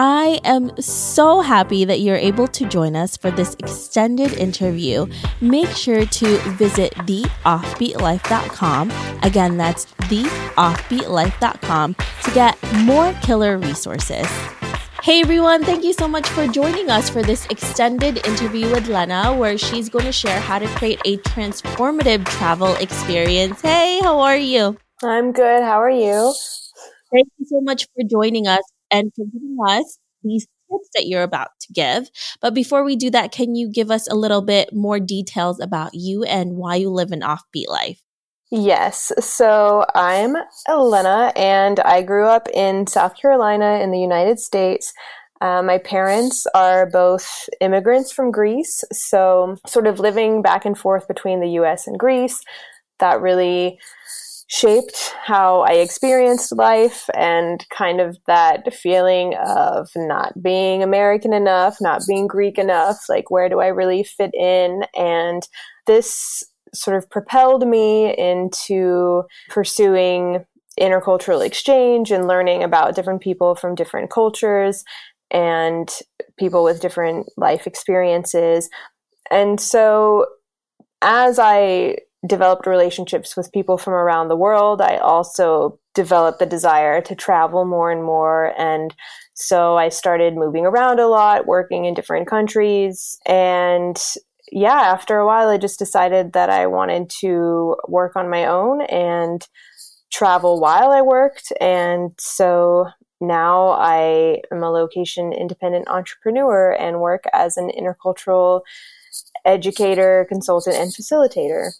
I am so happy that you're able to join us for this extended interview. Make sure to visit theoffbeatlife.com. Again, that's theoffbeatlife.com to get more killer resources. Hey everyone, thank you so much for joining us for this extended interview with Lena, where she's going to share how to create a transformative travel experience. Hey, how are you? I'm good. How are you? Thank you so much for joining us and for giving us these tips that you're about to give. But before we do that, can you give us a little bit more details about you and why you live an offbeat life? Yes. So I'm Lena, and I grew up in South Carolina in the United States. Uh, my parents are both immigrants from Greece, so sort of living back and forth between the US and Greece. That really shaped how I experienced life and kind of that feeling of not being American enough, not being Greek enough. Like, where do I really fit in? And this sort of propelled me into pursuing intercultural exchange and learning about different people from different cultures and people with different life experiences. And so, as I developed relationships with people from around the world. I also developed the desire to travel more and more. And so I started moving around a lot, working in different countries. And yeah, after a while, I just decided that I wanted to work on my own and travel while I worked. And so now I am a location independent entrepreneur and work as an intercultural educator, consultant, and facilitator.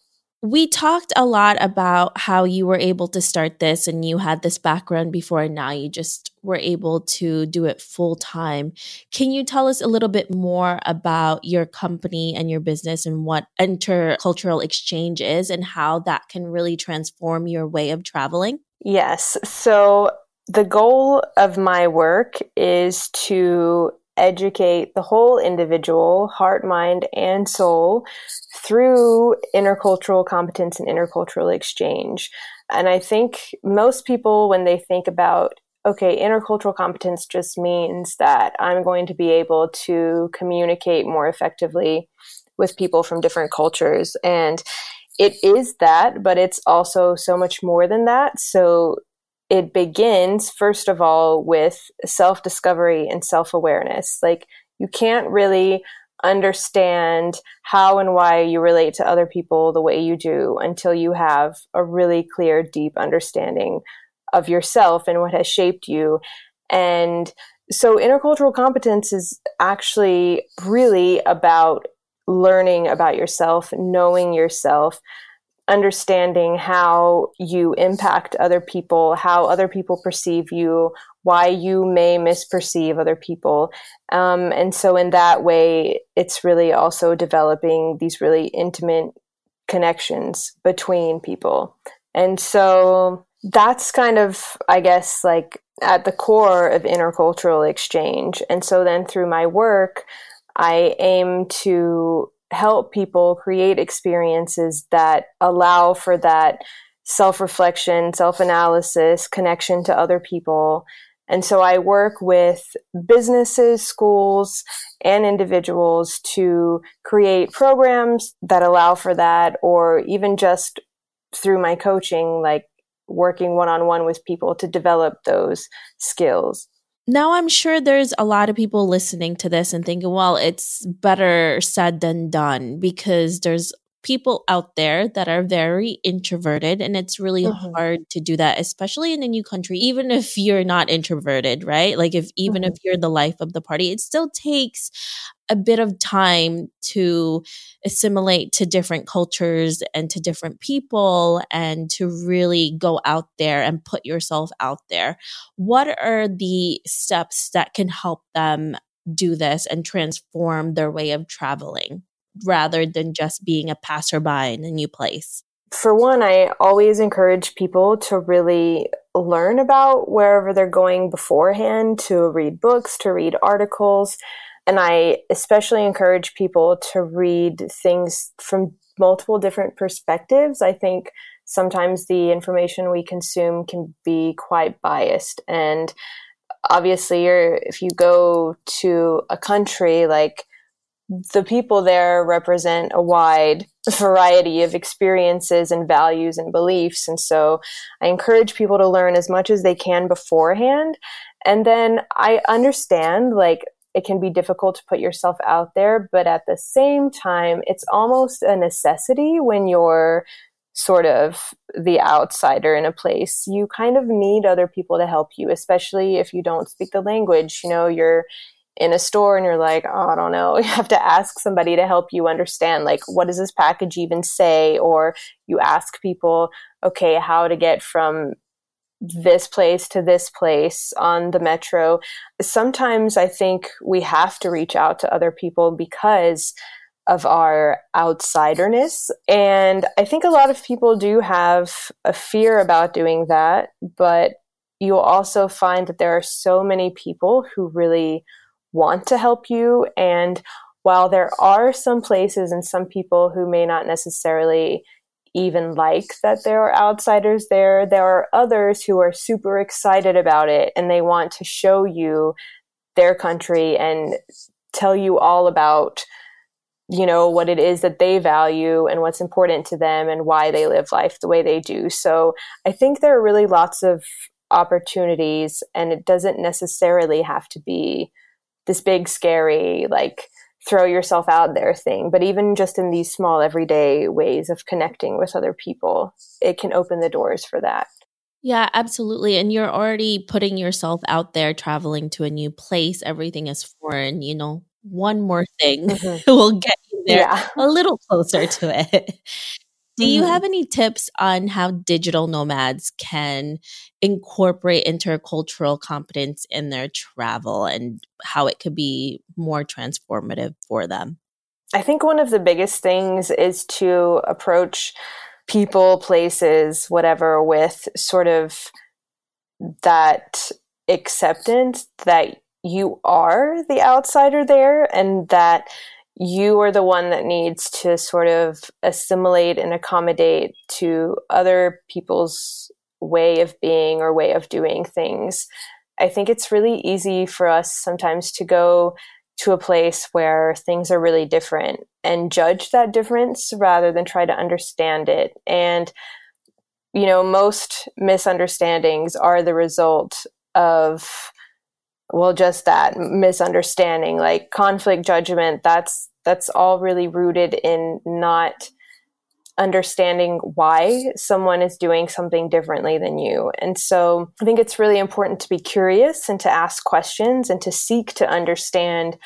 We talked a lot about how you were able to start this and you had this background before, and now you just were able to do it full time. Can you tell us a little bit more about your company and your business and what intercultural exchange is and how that can really transform your way of traveling? Yes. So, the goal of my work is to educate the whole individual, heart, mind, and soul through intercultural competence and intercultural exchange. And I think most people, when they think about, okay, intercultural competence just means that I'm going to be able to communicate more effectively with people from different cultures. And it is that, but it's also so much more than that. So it begins, first of all, with self discovery and self awareness. Like, you can't really understand how and why you relate to other people the way you do until you have a really clear, deep understanding of yourself and what has shaped you. And so, intercultural competence is actually really about learning about yourself, knowing yourself, understanding how you impact other people, how other people perceive you, why you may misperceive other people. Um, and so, in that way, it's really also developing these really intimate connections between people. And so, that's kind of, I guess, like at the core of intercultural exchange. And so, then through my work, I aim to help people create experiences that allow for that self reflection, self analysis, connection to other people. And so I work with businesses, schools, and individuals to create programs that allow for that, or even just through my coaching, like working one on one with people to develop those skills now I'm sure there's a lot of people listening to this and thinking, well, it's better said than done because there's people out there that are very introverted and it's really mm-hmm. hard to do that especially in a new country even if you're not introverted right like if even mm-hmm. if you're the life of the party it still takes a bit of time to assimilate to different cultures and to different people and to really go out there and put yourself out there. What are the steps that can help them do this and transform their way of traveling rather than just being a passerby in a new place? For one, I always encourage people to really learn about wherever they're going beforehand, to read books, to read articles and I especially encourage people to read things from multiple different perspectives. I think sometimes the information we consume can be quite biased. And obviously if you go to a country like the people there represent a wide variety of experiences and values and beliefs. And so i encourage people to learn as much as they can beforehand. And then i understand like it can be difficult to put yourself out there but at the same time it's almost a necessity when you're sort of the outsider in a place, you kind of need other people to help you, especially if you don't speak the language. You know, you're in a store and you're like, oh, I don't know. You have to ask somebody to help you understand, like, what does this package even say? Or you ask people, okay, how to get from this place to this place on the metro. Sometimes I think we have to reach out to other people because of our outsiderness. And I think a lot of people do have a fear about doing that, but you'll also find that there are so many people who really want to help you. And while there are some places and some people who may not necessarily even like that there are outsiders there, there are others who are super excited about it and they want to show you their country and tell you all about you know what it is that they value and what's important to them and why they live life the way they do so i think there are really lots of opportunities and it doesn't necessarily have to be this big scary like throw yourself out there thing but even just in these small everyday ways of connecting with other people it can open the doors for that yeah, absolutely. And you're already putting yourself out there, traveling to a new place. Everything is foreign, you know, one more thing mm-hmm. will get you there yeah. a little closer to it. Do you mm-hmm. have any tips on how digital nomads can incorporate intercultural competence in their travel and how it could be more transformative for them? I think one of the biggest things is to approach people, places, whatever, with sort of that acceptance that you are the outsider there and that you are the one that needs to sort of assimilate and accommodate to other people's way of being or way of doing things. I think it's really easy for us sometimes to go to a place where things are really different and judge that difference rather than try to understand it. And, you know, most misunderstandings are the result of well just that misunderstanding like conflict judgment that's that's all really rooted in not understanding why someone is doing something differently than you. And so I think it's really important to be curious and to ask questions and to seek to understand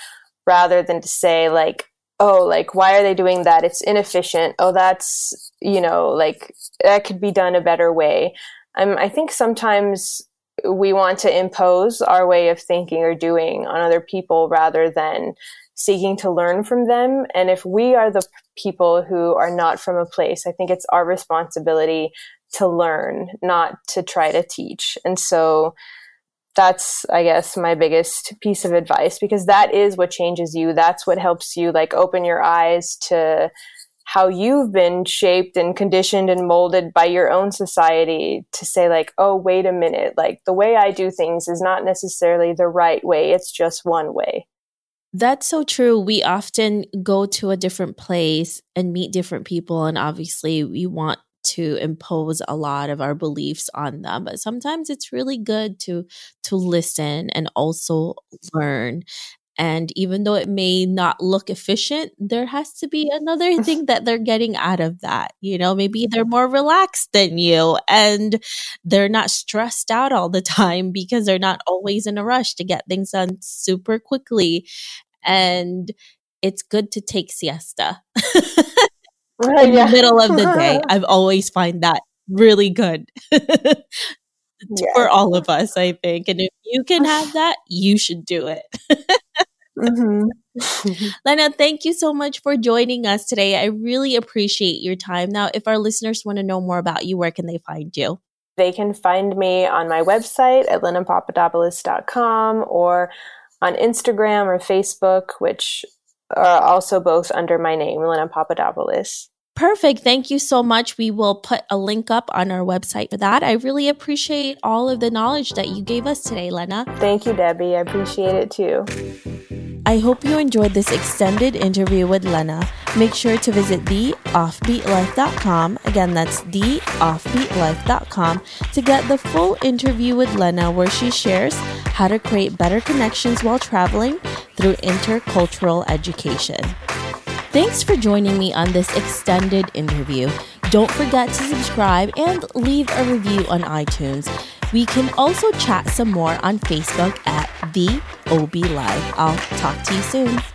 rather than to say like oh like why are they doing that? It's inefficient. Oh that's you know like that could be done a better way. Um, i think sometimes we want to impose our way of thinking or doing on other people rather than seeking to learn from them. And if we are the people who are not from a place, I think it's our responsibility to learn, not to try to teach. And so that's, I guess, my biggest piece of advice because that is what changes you. That's what helps you like open your eyes to how you've been shaped and conditioned and molded by your own society to say like oh wait a minute like the way i do things is not necessarily the right way it's just one way. That's so true. We often go to a different place and meet different people and obviously we want to impose a lot of our beliefs on them but sometimes it's really good to to listen and also learn and even though it may not look efficient, there has to be another thing that they're getting out of that. You know, maybe they're more relaxed than you and they're not stressed out all the time because they're not always in a rush to get things done super quickly. And it's good to take siesta right, in yeah. the middle of the day. I've always find that really good. yeah. for all of us, I think. And if you can have that, you should do it. Mm-hmm. Lena, thank you so much for joining us today. I really appreciate your time. Now, if our listeners want to know more about you, where can they find you? They can find me on my website at lenapapadopoulos.com or on Instagram or Facebook, which are also both under my name, Lena Papadopoulos. Perfect. Thank you so much. We will put a link up on our website for that. I really appreciate all of the knowledge that you gave us today, Lena. Thank you, Debbie. I appreciate it too. I hope you enjoyed this extended interview with Lena. Make sure to visit theoffbeatlife.com. Again, that's theoffbeatlife.com to get the full interview with Lena, where she shares how to create better connections while traveling through intercultural education. Thanks for joining me on this extended interview. Don't forget to subscribe and leave a review on iTunes. We can also chat some more on Facebook at the Offbeat Life. I'll talk to you soon.